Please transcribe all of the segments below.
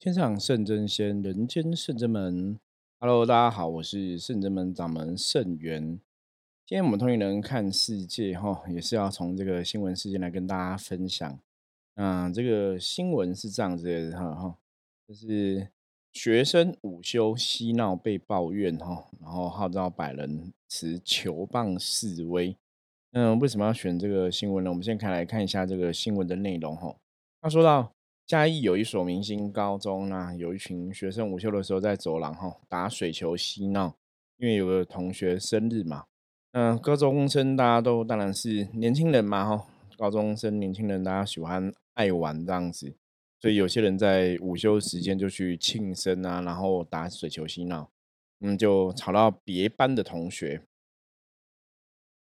天上圣真仙，人间圣真门。Hello，大家好，我是圣真门掌门圣元。今天我们通灵人看世界，哈，也是要从这个新闻事件来跟大家分享。嗯，这个新闻是这样子的，哈哈，就是学生午休嬉闹被抱怨，哈，然后号召百人持球棒示威。嗯，为什么要选这个新闻呢？我们先看来看一下这个新闻的内容，哈。他说到。嘉义有一所明星高中啊有一群学生午休的时候在走廊哈打水球嬉闹，因为有个同学生日嘛。嗯，高中生大家都当然是年轻人嘛哈，高中生年轻人大家喜欢爱玩这样子，所以有些人在午休时间就去庆生啊，然后打水球嬉闹，嗯，就吵到别班的同学。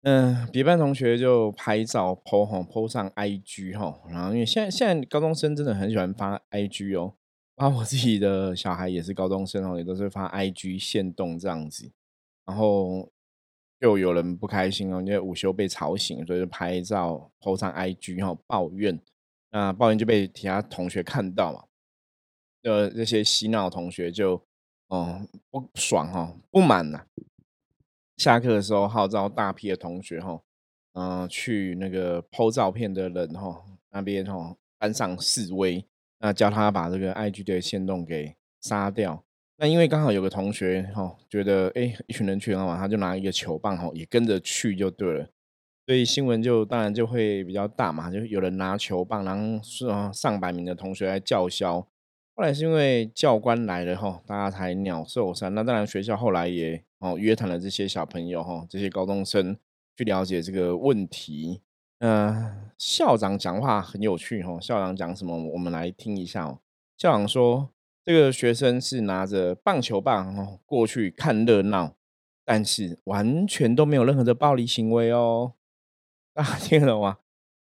嗯，别班同学就拍照 po 哈 po 上 IG 哈，然后因为现在现在高中生真的很喜欢发 IG 哦，包括我自己的小孩也是高中生哦，也都是发 IG 现动这样子，然后就有人不开心哦，因为午休被吵醒，所以就拍照 po 上 IG 哈抱怨，那抱怨就被其他同学看到嘛，呃，这些嬉闹同学就哦不爽哈，不满呐。下课的时候号召大批的同学哈，嗯，去那个 PO 照片的人哈那边哈班上示威，那叫他把这个 IG 的线动给杀掉。那因为刚好有个同学哈觉得哎一群人去了嘛，他就拿一个球棒哈也跟着去就对了，所以新闻就当然就会比较大嘛，就有人拿球棒，然后是上百名的同学来叫嚣。后来是因为教官来了哈，大家才鸟兽散。那当然学校后来也。哦，约谈了这些小朋友哈，这些高中生去了解这个问题。嗯，校长讲话很有趣哈。校长讲什么？我们来听一下哦。校长说，这个学生是拿着棒球棒哦过去看热闹，但是完全都没有任何的暴力行为哦。大家听得懂吗？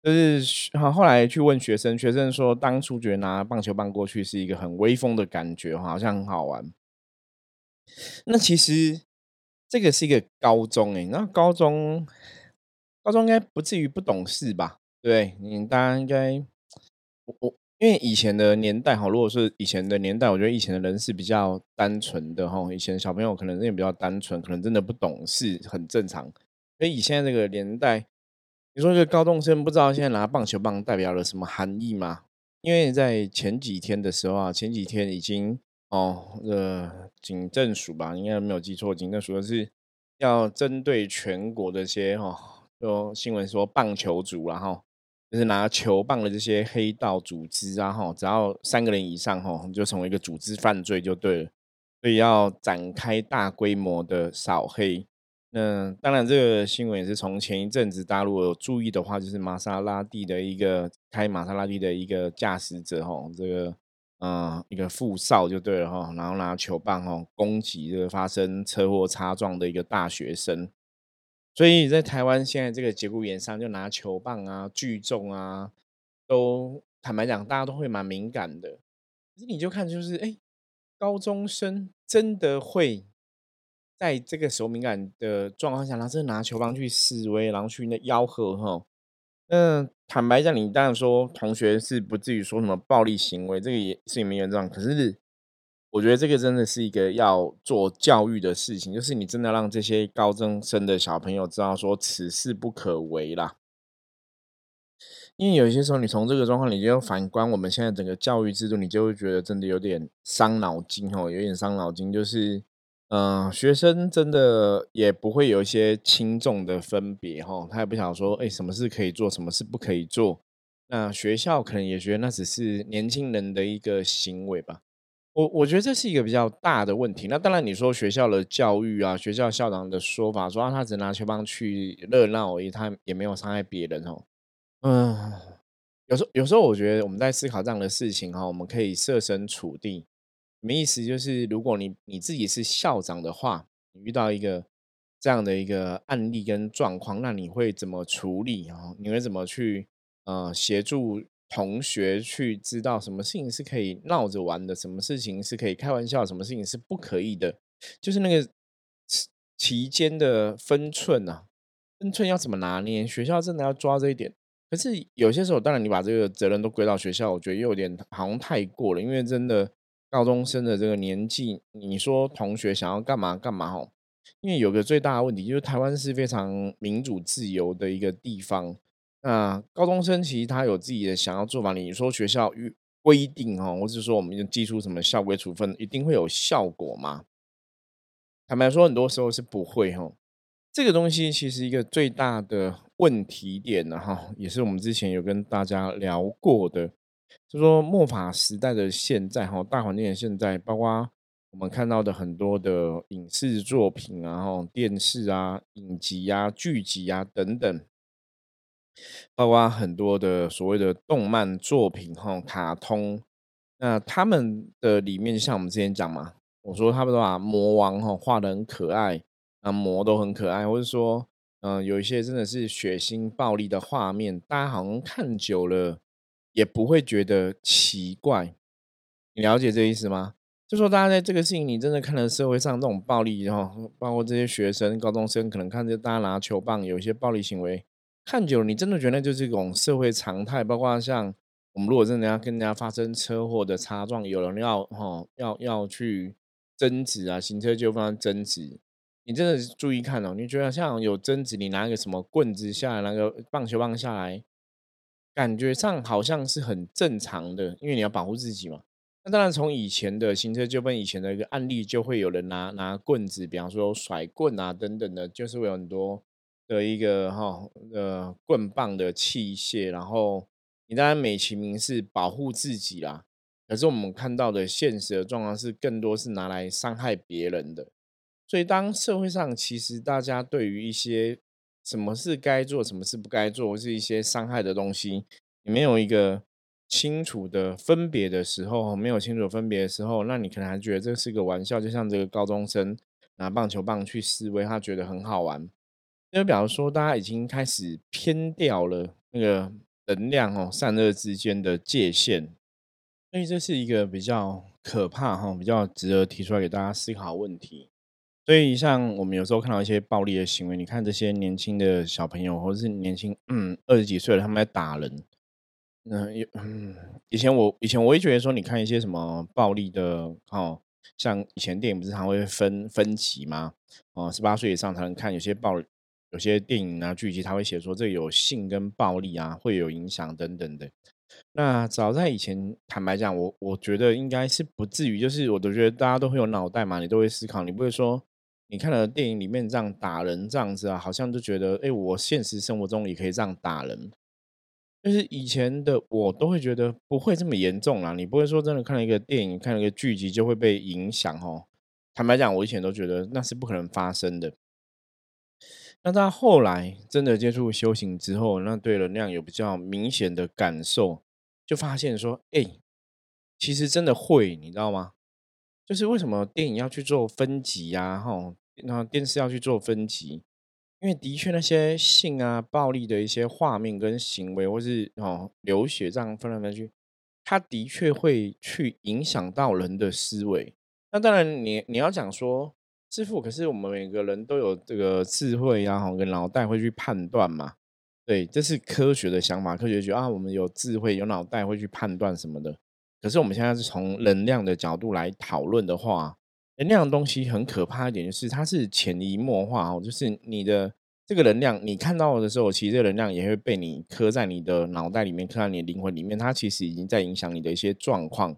就是好，后来去问学生，学生说，当初觉得拿棒球棒过去是一个很威风的感觉，好像很好玩。那其实。这个是一个高中哎，那高中高中应该不至于不懂事吧？对，你大家应该我我因为以前的年代哈，如果是以前的年代，我觉得以前的人是比较单纯的哈，以前小朋友可能也比较单纯，可能真的不懂事，很正常。所以以现在这个年代，你说一个高中生不知道现在拿棒球棒代表了什么含义吗？因为在前几天的时候啊，前几天已经。哦，呃，警政署吧，应该没有记错，警政署的是要针对全国的些哈，就新闻说棒球组，然后就是拿球棒的这些黑道组织啊，哈，只要三个人以上哈，就成为一个组织犯罪就对了，所以要展开大规模的扫黑。那当然，这个新闻也是从前一阵子大陆有注意的话，就是玛莎拉蒂的一个开玛莎拉蒂的一个驾驶者哈，这个。嗯，一个副少就对了哈，然后拿球棒哈攻击这个发生车祸擦撞的一个大学生，所以在台湾现在这个节骨眼上，就拿球棒啊聚众啊，都坦白讲，大家都会蛮敏感的。可是你就看，就是哎，高中生真的会在这个时候敏感的状况下，然后真的拿球棒去示威，然后去那吆喝哈。嗯，坦白讲，你当然说同学是不至于说什么暴力行为，这个也是没原状。可是，我觉得这个真的是一个要做教育的事情，就是你真的让这些高中生的小朋友知道说此事不可为啦。因为有些时候，你从这个状况，你就反观我们现在整个教育制度，你就会觉得真的有点伤脑筋哦，有点伤脑筋，就是。嗯，学生真的也不会有一些轻重的分别哈，他也不想说，哎，什么事可以做，什么事不可以做。那学校可能也觉得那只是年轻人的一个行为吧。我我觉得这是一个比较大的问题。那当然，你说学校的教育啊，学校校长的说法说他只拿球棒去热闹而已，他也没有伤害别人哦。嗯，有时候有时候我觉得我们在思考这样的事情哈，我们可以设身处地。什么意思？就是如果你你自己是校长的话，你遇到一个这样的一个案例跟状况，那你会怎么处理啊？你会怎么去呃协助同学去知道什么事情是可以闹着玩的，什么事情是可以开玩笑，什么事情是不可以的？就是那个期间的分寸啊，分寸要怎么拿捏？学校真的要抓这一点。可是有些时候，当然你把这个责任都归到学校，我觉得又有点好像太过了，因为真的。高中生的这个年纪，你说同学想要干嘛干嘛哦？因为有个最大的问题，就是台湾是非常民主自由的一个地方。那高中生其实他有自己的想要做法，你说学校规规定哦，或者说我们就寄出什么校规处分，一定会有效果吗？坦白说，很多时候是不会哈。这个东西其实一个最大的问题点呢，哈，也是我们之前有跟大家聊过的，就说末法时代的现在哈，大环境的现在，包括我们看到的很多的影视作品啊，哈，电视啊、影集啊、剧集啊等等，包括很多的所谓的动漫作品哈、卡通，那他们的里面，像我们之前讲嘛，我说他们都把魔王哈画的很可爱。啊，魔都很可爱，或者说，嗯，有一些真的是血腥暴力的画面，大家好像看久了也不会觉得奇怪。你了解这意思吗？就说大家在这个事情，你真的看了社会上这种暴力，然后包括这些学生、高中生，可能看着大家拿球棒，有一些暴力行为，看久了，你真的觉得就是一种社会常态。包括像我们如果真的要跟人家发生车祸的擦撞，有人要哈要要去争执啊，行车纠纷争执。你真的注意看哦，你觉得像有争执，你拿一个什么棍子下来，拿个棒球棒下来，感觉上好像是很正常的，因为你要保护自己嘛。那当然，从以前的行车纠纷以前的一个案例，就会有人拿拿棍子，比方说甩棍啊等等的，就是会有很多的一个哈呃棍棒的器械，然后你当然美其名是保护自己啦，可是我们看到的现实的状况是，更多是拿来伤害别人的。所以，当社会上其实大家对于一些什么是该做、什么是不该做，或是一些伤害的东西，你没有一个清楚的分别的时候，没有清楚分别的时候，那你可能还觉得这是个玩笑。就像这个高中生拿棒球棒去示威，他觉得很好玩。就表示说，大家已经开始偏掉了那个能量哦，散热之间的界限。所以，这是一个比较可怕哈，比较值得提出来给大家思考问题。所以，像我们有时候看到一些暴力的行为，你看这些年轻的小朋友，或者是年轻，嗯，二十几岁了，他们在打人。嗯有，嗯，以前我以前我会觉得说，你看一些什么暴力的，哦，像以前电影不是常会分分级吗？哦，十八岁以上才能看。有些暴，有些电影啊剧集，他会写说这有性跟暴力啊，会有影响等等的。那早在以前，坦白讲，我我觉得应该是不至于，就是我都觉得大家都会有脑袋嘛，你都会思考，你不会说。你看了电影里面这样打人这样子啊，好像就觉得，哎，我现实生活中也可以这样打人。就是以前的我都会觉得不会这么严重啦。你不会说真的看了一个电影、看了一个剧集就会被影响哦。坦白讲，我以前都觉得那是不可能发生的。那到后来真的接触修行之后，那对能量有比较明显的感受，就发现说，哎，其实真的会，你知道吗？就是为什么电影要去做分级呀？哈。那电视要去做分级，因为的确那些性啊、暴力的一些画面跟行为，或是哦流血这样分来分去，它的确会去影响到人的思维。那当然，你你要讲说师傅，可是我们每个人都有这个智慧呀，哈，跟脑袋会去判断嘛。对，这是科学的想法，科学觉得啊，我们有智慧、有脑袋会去判断什么的。可是我们现在是从能量的角度来讨论的话。能量的东西很可怕一点，就是它是潜移默化哦，就是你的这个能量，你看到的时候，其实这个能量也会被你刻在你的脑袋里面，刻在你的灵魂里面，它其实已经在影响你的一些状况，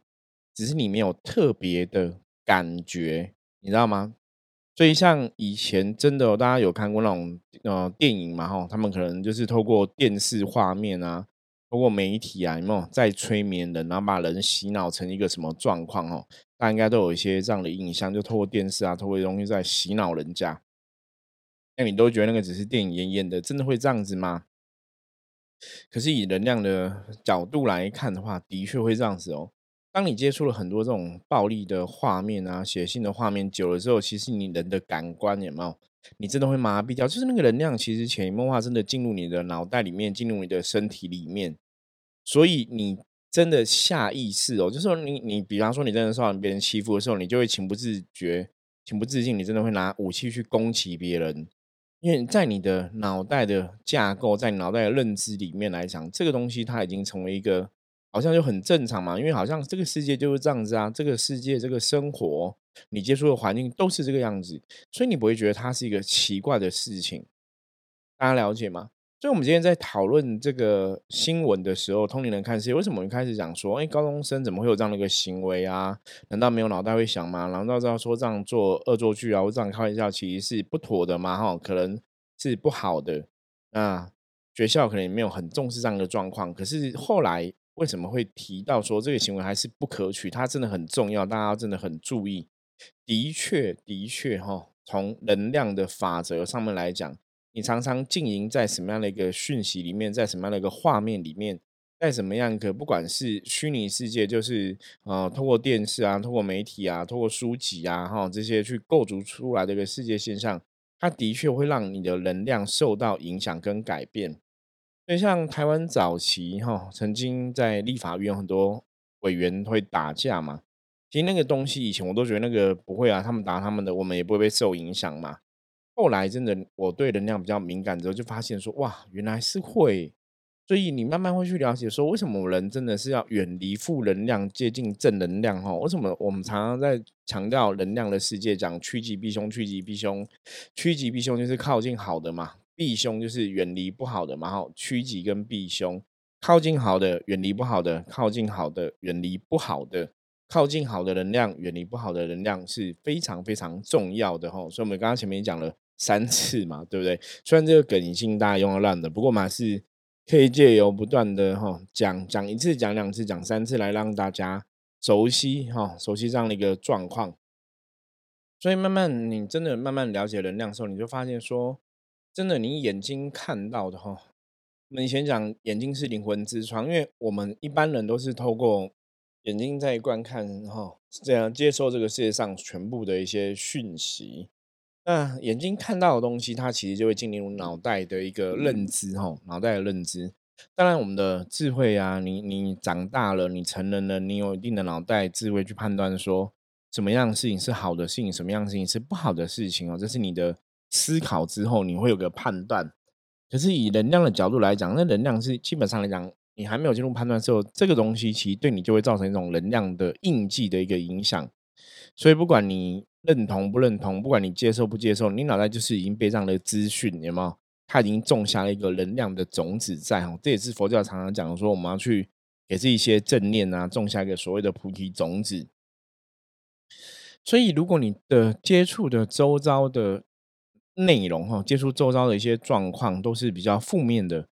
只是你没有特别的感觉，你知道吗？所以像以前真的，大家有看过那种呃电影嘛？哈，他们可能就是透过电视画面啊，透过媒体啊，有没有在催眠人，然后把人洗脑成一个什么状况？哦？大家应该都有一些这样的印象，就透过电视啊，透过东西在洗脑人家。那你都觉得那个只是电影演演的，真的会这样子吗？可是以能量的角度来看的话，的确会这样子哦。当你接触了很多这种暴力的画面啊、血腥的画面久了之后，其实你人的感官有没有？你真的会麻痹掉？就是那个能量，其实潜移默化真的进入你的脑袋里面，进入你的身体里面，所以你。真的下意识哦，就是说你你，比方说你真的受到别人欺负的时候，你就会情不自觉、情不自禁，你真的会拿武器去攻击别人，因为在你的脑袋的架构，在你脑袋的认知里面来讲，这个东西它已经成为一个好像就很正常嘛，因为好像这个世界就是这样子啊，这个世界这个生活，你接触的环境都是这个样子，所以你不会觉得它是一个奇怪的事情。大家了解吗？所以，我们今天在讨论这个新闻的时候，通灵人看世界，为什么我们开始讲说，哎，高中生怎么会有这样的一个行为啊？难道没有脑袋会想吗？难道知道说这样做恶作剧啊，或这样开玩笑，其实是不妥的吗？哈，可能是不好的。那学校可能也没有很重视这样的状况，可是后来为什么会提到说这个行为还是不可取？它真的很重要，大家真的很注意。的确，的确，哈，从能量的法则上面来讲。你常常经营在什么样的一个讯息里面，在什么样的一个画面里面，在什么样一个不管是虚拟世界，就是呃，通过电视啊，通过媒体啊，通过书籍啊，哈，这些去构筑出来的一个世界现象，它的确会让你的能量受到影响跟改变。所以，像台湾早期哈，曾经在立法院很多委员会打架嘛，其实那个东西以前我都觉得那个不会啊，他们打他们的，我们也不会被受影响嘛。后来真的，我对能量比较敏感之后，就发现说，哇，原来是会。所以你慢慢会去了解说，为什么人真的是要远离负能量，接近正能量？哈，为什么我们常常在强调能量的世界，讲趋吉避凶，趋吉避凶，趋吉避凶就是靠近好的嘛，避凶就是远离不好的嘛。哈，趋吉跟避凶，靠近好的，远离不好的；靠近好的，远离不好的。靠近好的能量，远离不好的能量是非常非常重要的。哈，所以我们刚刚前面讲了。三次嘛，对不对？虽然这个梗已经大家用到烂的，不过嘛是可以借由不断的哈讲讲一次、讲两次、讲三次来让大家熟悉哈熟悉这样的一个状况。所以慢慢你真的慢慢了解能量的时候，你就发现说，真的你眼睛看到的哈，我们以前讲眼睛是灵魂之窗，因为我们一般人都是透过眼睛在观看哈，这样接收这个世界上全部的一些讯息。那眼睛看到的东西，它其实就会进入脑袋的一个认知，哈，脑袋的认知。当然，我们的智慧啊，你你长大了，你成人了，你有一定的脑袋智慧去判断说，什么样的事情是好的事情，什么样的事情是不好的事情哦。这是你的思考之后，你会有个判断。可是以能量的角度来讲，那能量是基本上来讲，你还没有进入判断之后，这个东西其实对你就会造成一种能量的印记的一个影响。所以不管你。认同不认同，不管你接受不接受，你脑袋就是已经被这样的资讯，有没有？它已经种下了一个能量的种子在哦。这也是佛教常常讲说，我们要去给自己一些正念啊，种下一个所谓的菩提种子。所以，如果你的接触的周遭的内容哈，接触周遭的一些状况都是比较负面的，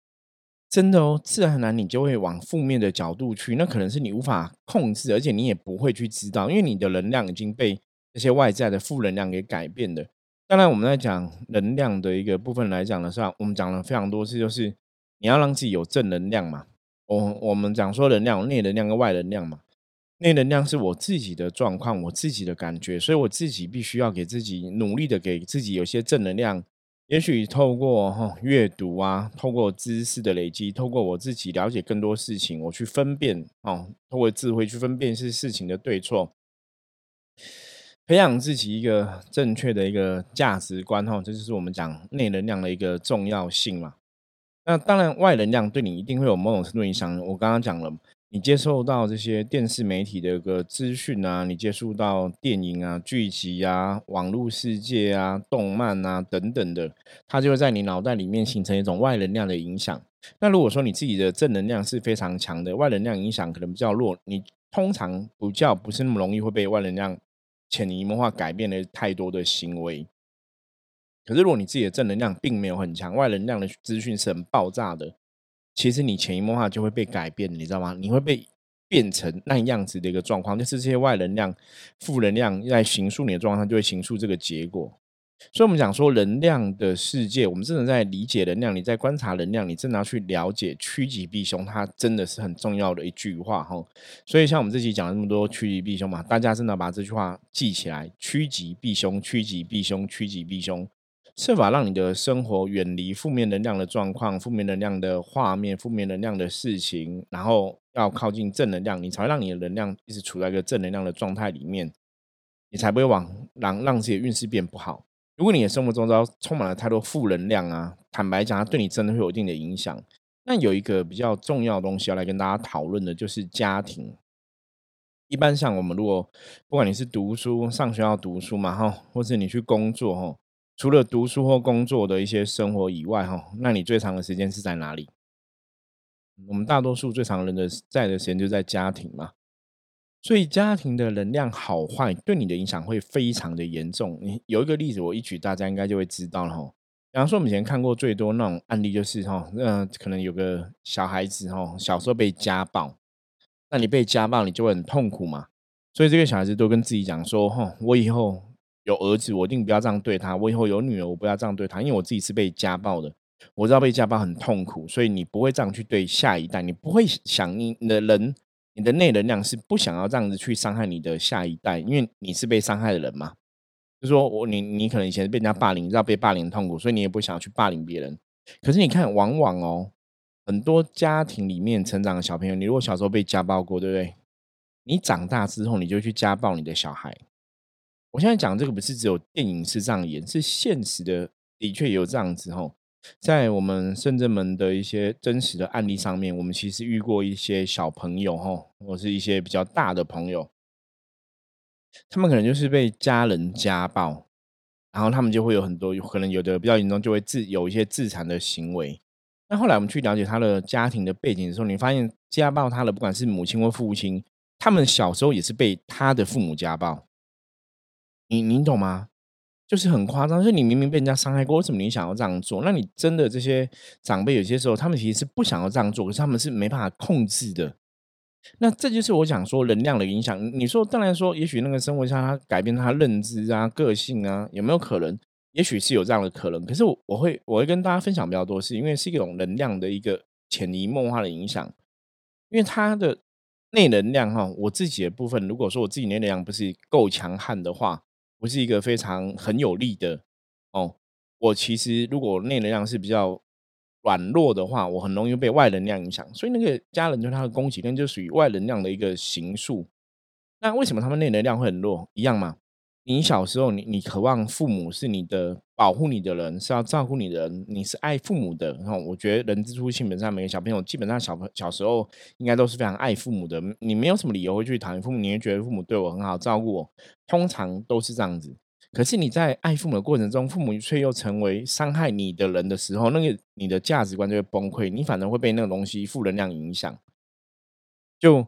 真的哦，自然而然你就会往负面的角度去。那可能是你无法控制，而且你也不会去知道，因为你的能量已经被。这些外在的负能量给改变的，当然我们在讲能量的一个部分来讲的时候，我们讲了非常多次，就是你要让自己有正能量嘛。我我们讲说能量，内能量跟外能量嘛。内能量是我自己的状况，我自己的感觉，所以我自己必须要给自己努力的给自己有些正能量。也许透过哈阅读啊，透过知识的累积，透过我自己了解更多事情，我去分辨哦，透过智慧去分辨是事情的对错。培养自己一个正确的一个价值观，哈，这就是我们讲内能量的一个重要性嘛。那当然，外能量对你一定会有某种程度影响。我刚刚讲了，你接受到这些电视媒体的一个资讯啊，你接触到电影啊、剧集啊、网络世界啊、动漫啊等等的，它就会在你脑袋里面形成一种外能量的影响。那如果说你自己的正能量是非常强的，外能量影响可能比较弱，你通常不叫不是那么容易会被外能量。潜移默化改变了太多的行为，可是如果你自己的正能量并没有很强，外能量的资讯是很爆炸的，其实你潜移默化就会被改变，你知道吗？你会被变成那样子的一个状况，就是这些外能量、负能量在形塑你的状况，就会形塑这个结果。所以，我们讲说能量的世界，我们真的在理解能量，你在观察能量，你真的要去了解趋吉避凶，它真的是很重要的一句话哈。所以，像我们这期讲了那么多趋吉避凶嘛，大家真的把这句话记起来：趋吉避凶，趋吉避凶，趋吉避凶，设法让你的生活远离负面能量的状况、负面能量的画面、负面能量的事情，然后要靠近正能量，你才会让你的能量一直处在一个正能量的状态里面，你才不会往让让自己的运势变不好。如果你的生活中都充满了太多负能量啊，坦白讲，它对你真的会有一定的影响。那有一个比较重要的东西要来跟大家讨论的，就是家庭。一般像我们如果不管你是读书上学校读书嘛哈，或是你去工作哈，除了读书或工作的一些生活以外哈，那你最长的时间是在哪里？我们大多数最长人的在的时间就在家庭嘛。所以家庭的能量好坏对你的影响会非常的严重。你有一个例子，我一举大家应该就会知道了哈。比方说，我们以前看过最多那种案例就是哈，那可能有个小孩子哈，小时候被家暴，那你被家暴，你就会很痛苦嘛。所以这个小孩子都跟自己讲说，哈，我以后有儿子，我一定不要这样对他；我以后有女儿，我不要这样对他，因为我自己是被家暴的，我知道被家暴很痛苦，所以你不会这样去对下一代，你不会想你的人。你的内能量是不想要这样子去伤害你的下一代，因为你是被伤害的人嘛。就说我你你可能以前被人家霸凌，知道被霸凌痛苦，所以你也不想要去霸凌别人。可是你看，往往哦，很多家庭里面成长的小朋友，你如果小时候被家暴过，对不对？你长大之后，你就去家暴你的小孩。我现在讲这个不是只有电影是这样演，是现实的，的确有这样子吼。在我们深圳门的一些真实的案例上面，我们其实遇过一些小朋友哈，或是一些比较大的朋友，他们可能就是被家人家暴，然后他们就会有很多，可能有的比较严重，就会自有一些自残的行为。那后来我们去了解他的家庭的背景的时候，你发现家暴他的不管是母亲或父亲，他们小时候也是被他的父母家暴。你你懂吗？就是很夸张，就是你明明被人家伤害过，为什么你想要这样做？那你真的这些长辈有些时候，他们其实是不想要这样做，可是他们是没办法控制的。那这就是我想说能量的影响。你说，当然说，也许那个生活下他改变他认知啊、个性啊，有没有可能？也许是有这样的可能。可是我我会我会跟大家分享比较多，是因为是一种能量的一个潜移默化的影响。因为他的内能量哈，我自己的部分，如果说我自己内能量不是够强悍的话。不是一个非常很有力的哦。我其实如果内能量是比较软弱的话，我很容易被外能量影响。所以那个家人对他的供给那就属于外能量的一个形数。那为什么他们内能量会很弱？一样吗。你小时候，你你渴望父母是你的保护你的人，是要照顾你的人，你是爱父母的。然后我觉得人之初性本善，每个小朋友基本上小朋小时候应该都是非常爱父母的。你没有什么理由会去讨厌父母，你会觉得父母对我很好，照顾我，通常都是这样子。可是你在爱父母的过程中，父母却又成为伤害你的人的时候，那个你的价值观就会崩溃，你反而会被那个东西负能量影响，就。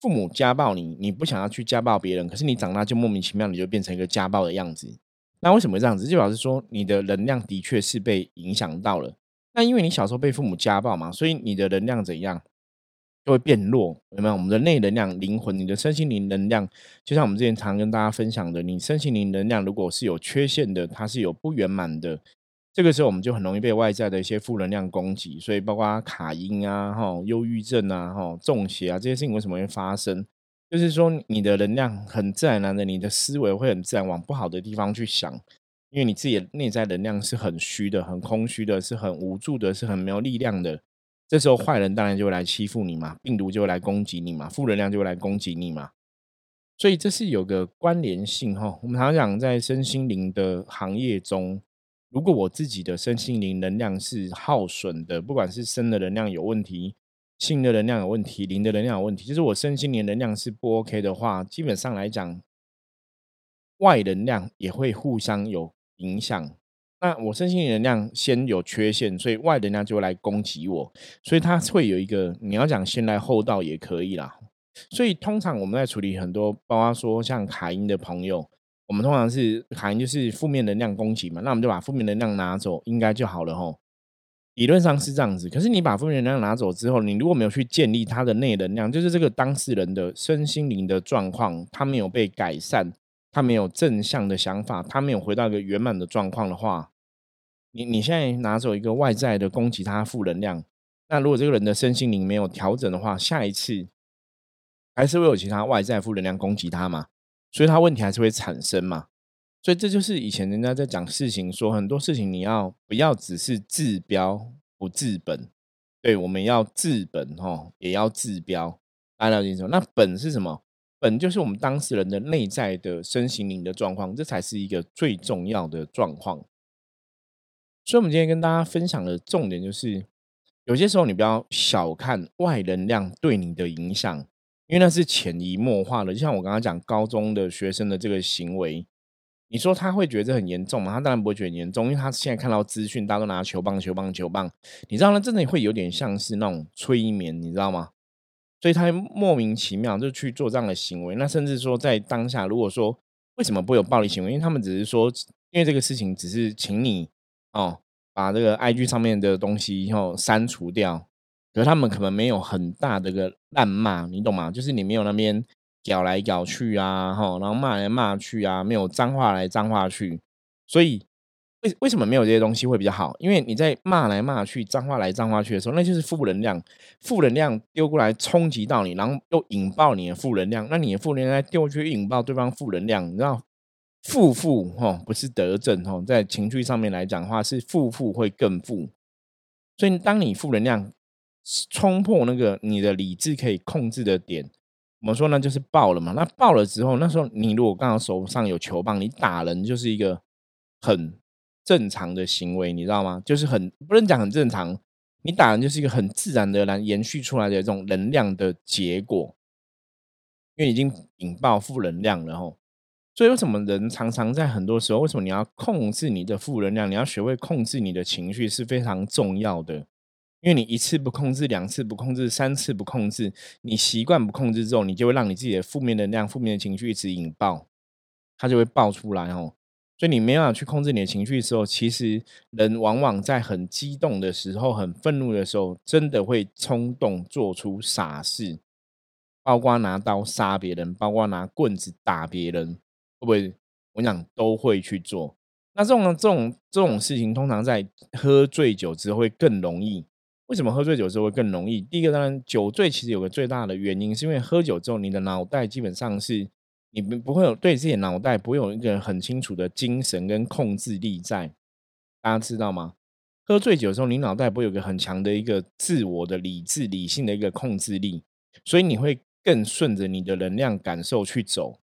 父母家暴你，你不想要去家暴别人，可是你长大就莫名其妙，你就变成一个家暴的样子。那为什么这样子？就表示说你的能量的确是被影响到了。那因为你小时候被父母家暴嘛，所以你的能量怎样就会变弱，有没有？我们的内能量、灵魂、你的身心灵能量，就像我们之前常跟大家分享的，你身心灵能量如果是有缺陷的，它是有不圆满的。这个时候，我们就很容易被外在的一些负能量攻击，所以包括卡因啊、哈忧郁症啊、哈中邪啊这些事情为什么会发生？就是说，你的能量很自然然的，你的思维会很自然往不好的地方去想，因为你自己的内在能量是很虚的、很空虚的、是很无助的、是很没有力量的。这时候，坏人当然就会来欺负你嘛，病毒就会来攻击你嘛，负能量就会来攻击你嘛。所以这是有个关联性哈。我们常讲在身心灵的行业中。如果我自己的身心灵能量是耗损的，不管是身的能量有问题，性的能量有问题，灵的能量有问题，就是我身心灵能量是不 OK 的话，基本上来讲，外能量也会互相有影响。那我身心能量先有缺陷，所以外能量就来攻击我，所以它会有一个你要讲先来后到也可以啦。所以通常我们在处理很多，包括说像卡因的朋友。我们通常是含就是负面能量攻击嘛，那我们就把负面能量拿走，应该就好了吼。理论上是这样子，可是你把负面能量拿走之后，你如果没有去建立他的内能量，就是这个当事人的身心灵的状况，他没有被改善，他没有正向的想法，他没有回到一个圆满的状况的话，你你现在拿走一个外在的攻击他负能量，那如果这个人的身心灵没有调整的话，下一次还是会有其他外在负能量攻击他嘛？所以它问题还是会产生嘛，所以这就是以前人家在讲事情，说很多事情你要不要只是治标不治本？对，我们要治本哈，也要治标。大家了解什么？那本是什么？本就是我们当事人的内在的身心灵的状况，这才是一个最重要的状况。所以，我们今天跟大家分享的重点就是，有些时候你不要小看外能量对你的影响，因为那是潜移默化的。就像我刚刚讲高中的学生的这个行为，你说他会觉得很严重吗？他当然不会觉得严重，因为他现在看到资讯，大家都拿球棒、球棒、球棒，你知道，那真的会有点像是那种催眠，你知道吗？所以他莫名其妙就去做这样的行为。那甚至说在当下，如果说为什么不会有暴力行为？因为他们只是说，因为这个事情只是请你哦。把这个 I G 上面的东西以后删除掉，可是他们可能没有很大的个滥骂，你懂吗？就是你没有那边搞来搞去啊，哈，然后骂来骂去啊，没有脏话来脏话去，所以为为什么没有这些东西会比较好？因为你在骂来骂去、脏话来脏话去的时候，那就是负能量，负能量丢过来冲击到你，然后又引爆你的负能量，那你的负能量丢去引爆对方负能量，你知道？负负哈不是得正哈，在情绪上面来讲的话，是负负会更负。所以当你负能量冲破那个你的理智可以控制的点，我们说呢就是爆了嘛。那爆了之后，那时候你如果刚好手上有球棒，你打人就是一个很正常的行为，你知道吗？就是很不能讲很正常，你打人就是一个很自然的来延续出来的这种能量的结果，因为已经引爆负能量了吼。所以，为什么人常常在很多时候，为什么你要控制你的负能量？你要学会控制你的情绪是非常重要的。因为你一次不控制，两次不控制，三次不控制，你习惯不控制之后，你就会让你自己的负面能量、负面的情绪一直引爆，它就会爆出来哦。所以，你没办法去控制你的情绪的时候，其实人往往在很激动的时候、很愤怒的时候，真的会冲动做出傻事，包括拿刀杀别人，包括拿棍子打别人。会不会？我讲都会去做。那这种这种这种事情，通常在喝醉酒之后会更容易。为什么喝醉酒之后会更容易？第一个，当然酒醉其实有个最大的原因，是因为喝酒之后，你的脑袋基本上是你不不会有对自己的脑袋不会有一个很清楚的精神跟控制力在。大家知道吗？喝醉酒的时候，你脑袋不会有个很强的一个自我的理智、理性的一个控制力，所以你会更顺着你的能量感受去走。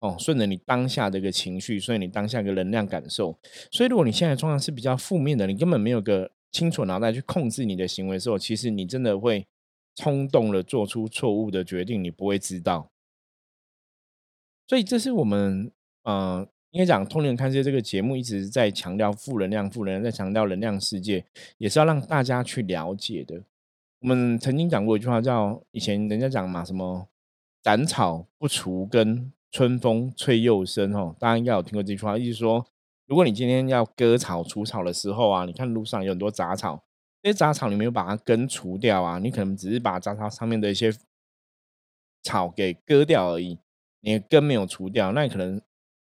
哦，顺着你当下的一个情绪，所以你当下一个能量感受。所以，如果你现在状况是比较负面的，你根本没有个清楚脑袋去控制你的行为的时候，其实你真的会冲动了做出错误的决定，你不会知道。所以，这是我们呃，应该讲《通灵看世界》这个节目一直在强调负能量，负能量在强调能量世界，也是要让大家去了解的。我们曾经讲过一句话，叫以前人家讲嘛，什么斩草不除根。春风吹又生，哦，大家应该有听过这句话，意思说，如果你今天要割草除草的时候啊，你看路上有很多杂草，这些杂草你没有把它根除掉啊，你可能只是把杂草上面的一些草给割掉而已，你的根没有除掉，那可能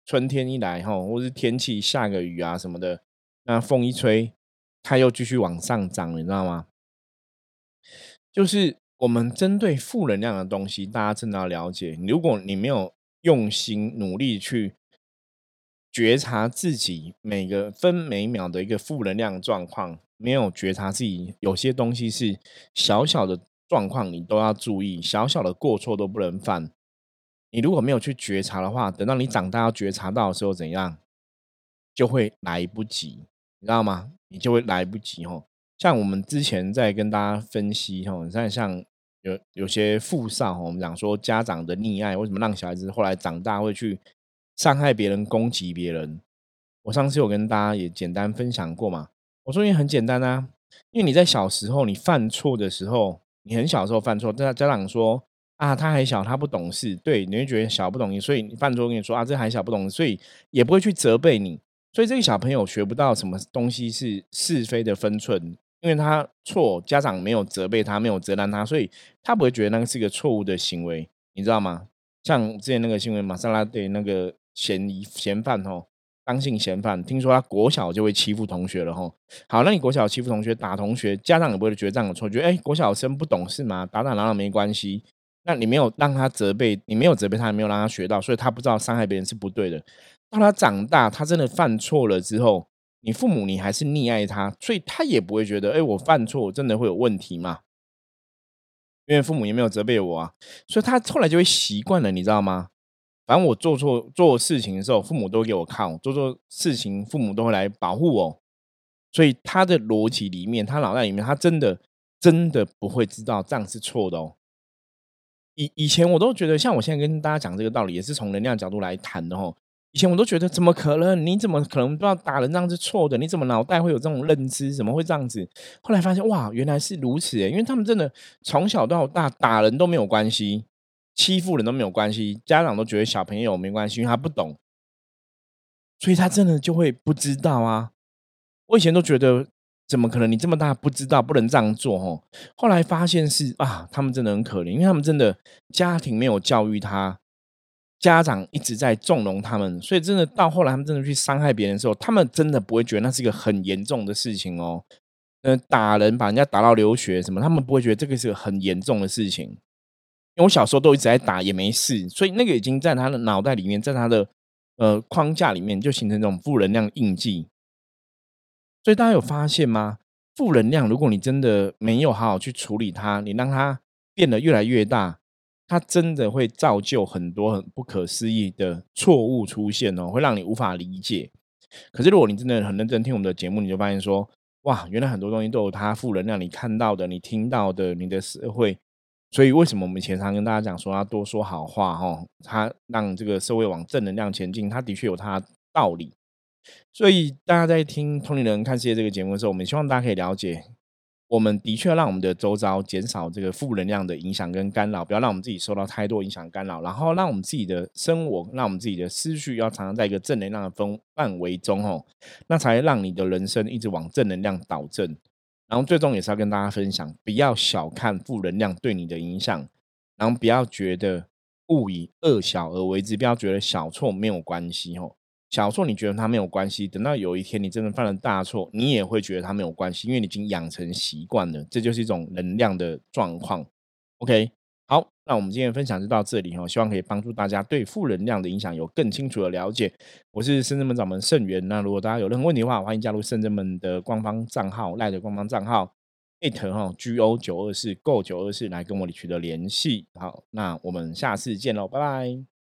春天一来，哈，或是天气下个雨啊什么的，那风一吹，它又继续往上涨，你知道吗？就是我们针对负能量的东西，大家真的要了解，如果你没有。用心努力去觉察自己每个分每秒的一个负能量状况，没有觉察自己有些东西是小小的状况，你都要注意，小小的过错都不能犯。你如果没有去觉察的话，等到你长大要觉察到的时候，怎样就会来不及，你知道吗？你就会来不及吼。像我们之前在跟大家分析吼，你看像。有有些富少，我们讲说家长的溺爱，为什么让小孩子后来长大会去伤害别人、攻击别人？我上次有跟大家也简单分享过嘛。我说也很简单啊，因为你在小时候你犯错的时候，你很小时候犯错，家家长说啊他还小，他不懂事，对，你会觉得小不懂事，所以你犯错跟你说啊这还小不懂事，所以也不会去责备你，所以这个小朋友学不到什么东西是是非的分寸。因为他错，家长没有责备他，没有责难他，所以他不会觉得那个是一个错误的行为，你知道吗？像之前那个新闻，玛莎拉蒂那个嫌疑嫌犯吼，当性嫌犯，听说他国小就会欺负同学了吼。好，那你国小欺负同学、打同学，家长也不会觉得这样有错，觉得哎，国小生不懂事嘛，打打闹闹没关系。那你没有让他责备，你没有责备他，也没有让他学到，所以他不知道伤害别人是不对的。当他长大，他真的犯错了之后。你父母，你还是溺爱他，所以他也不会觉得，哎，我犯错真的会有问题吗？因为父母也没有责备我啊，所以他后来就会习惯了，你知道吗？反正我做错做事情的时候，父母都给我看，做错事情，父母都会来保护我，所以他的逻辑里面，他脑袋里面，他真的真的不会知道这样是错的哦。以以前我都觉得，像我现在跟大家讲这个道理，也是从能量角度来谈的哦。以前我都觉得，怎么可能？你怎么可能不知道打人这样是错的？你怎么脑袋会有这种认知？怎么会这样子？后来发现，哇，原来是如此！因为他们真的从小到大打人都没有关系，欺负人都没有关系，家长都觉得小朋友没关系，因为他不懂，所以他真的就会不知道啊。我以前都觉得。怎么可能？你这么大不知道不能这样做哦。后来发现是啊，他们真的很可怜，因为他们真的家庭没有教育他，家长一直在纵容他们，所以真的到后来他们真的去伤害别人的时候，他们真的不会觉得那是一个很严重的事情哦。嗯，打人把人家打到流血什么，他们不会觉得这个是个很严重的事情。因为我小时候都一直在打也没事，所以那个已经在他的脑袋里面，在他的呃框架里面就形成这种负能量印记。所以大家有发现吗？负能量，如果你真的没有好好去处理它，你让它变得越来越大，它真的会造就很多很不可思议的错误出现哦，会让你无法理解。可是如果你真的很认真听我们的节目，你就发现说，哇，原来很多东西都有它负能量，你看到的、你听到的、你的社会。所以为什么我们前常跟大家讲说要多说好话哈？它让这个社会往正能量前进，它的确有它道理。所以大家在听《同龄人看世界》这个节目的时候，我们希望大家可以了解，我们的确让我们的周遭减少这个负能量的影响跟干扰，不要让我们自己受到太多影响干扰，然后让我们自己的生活，让我们自己的思绪要常常在一个正能量的风范围中哦，那才让你的人生一直往正能量导正。然后最终也是要跟大家分享，不要小看负能量对你的影响，然后不要觉得勿以恶小而为之，不要觉得小错没有关系哦。小错你觉得它没有关系，等到有一天你真的犯了大错，你也会觉得它没有关系，因为你已经养成习惯了，这就是一种能量的状况。OK，好，那我们今天分享就到这里哦，希望可以帮助大家对负能量的影响有更清楚的了解。我是圣正门掌门圣元，那如果大家有任何问题的话，欢迎加入圣正门的官方账号赖的官方账号 it 哈 go 九二四 go 九二四来跟我取得联系。好，那我们下次见喽，拜拜。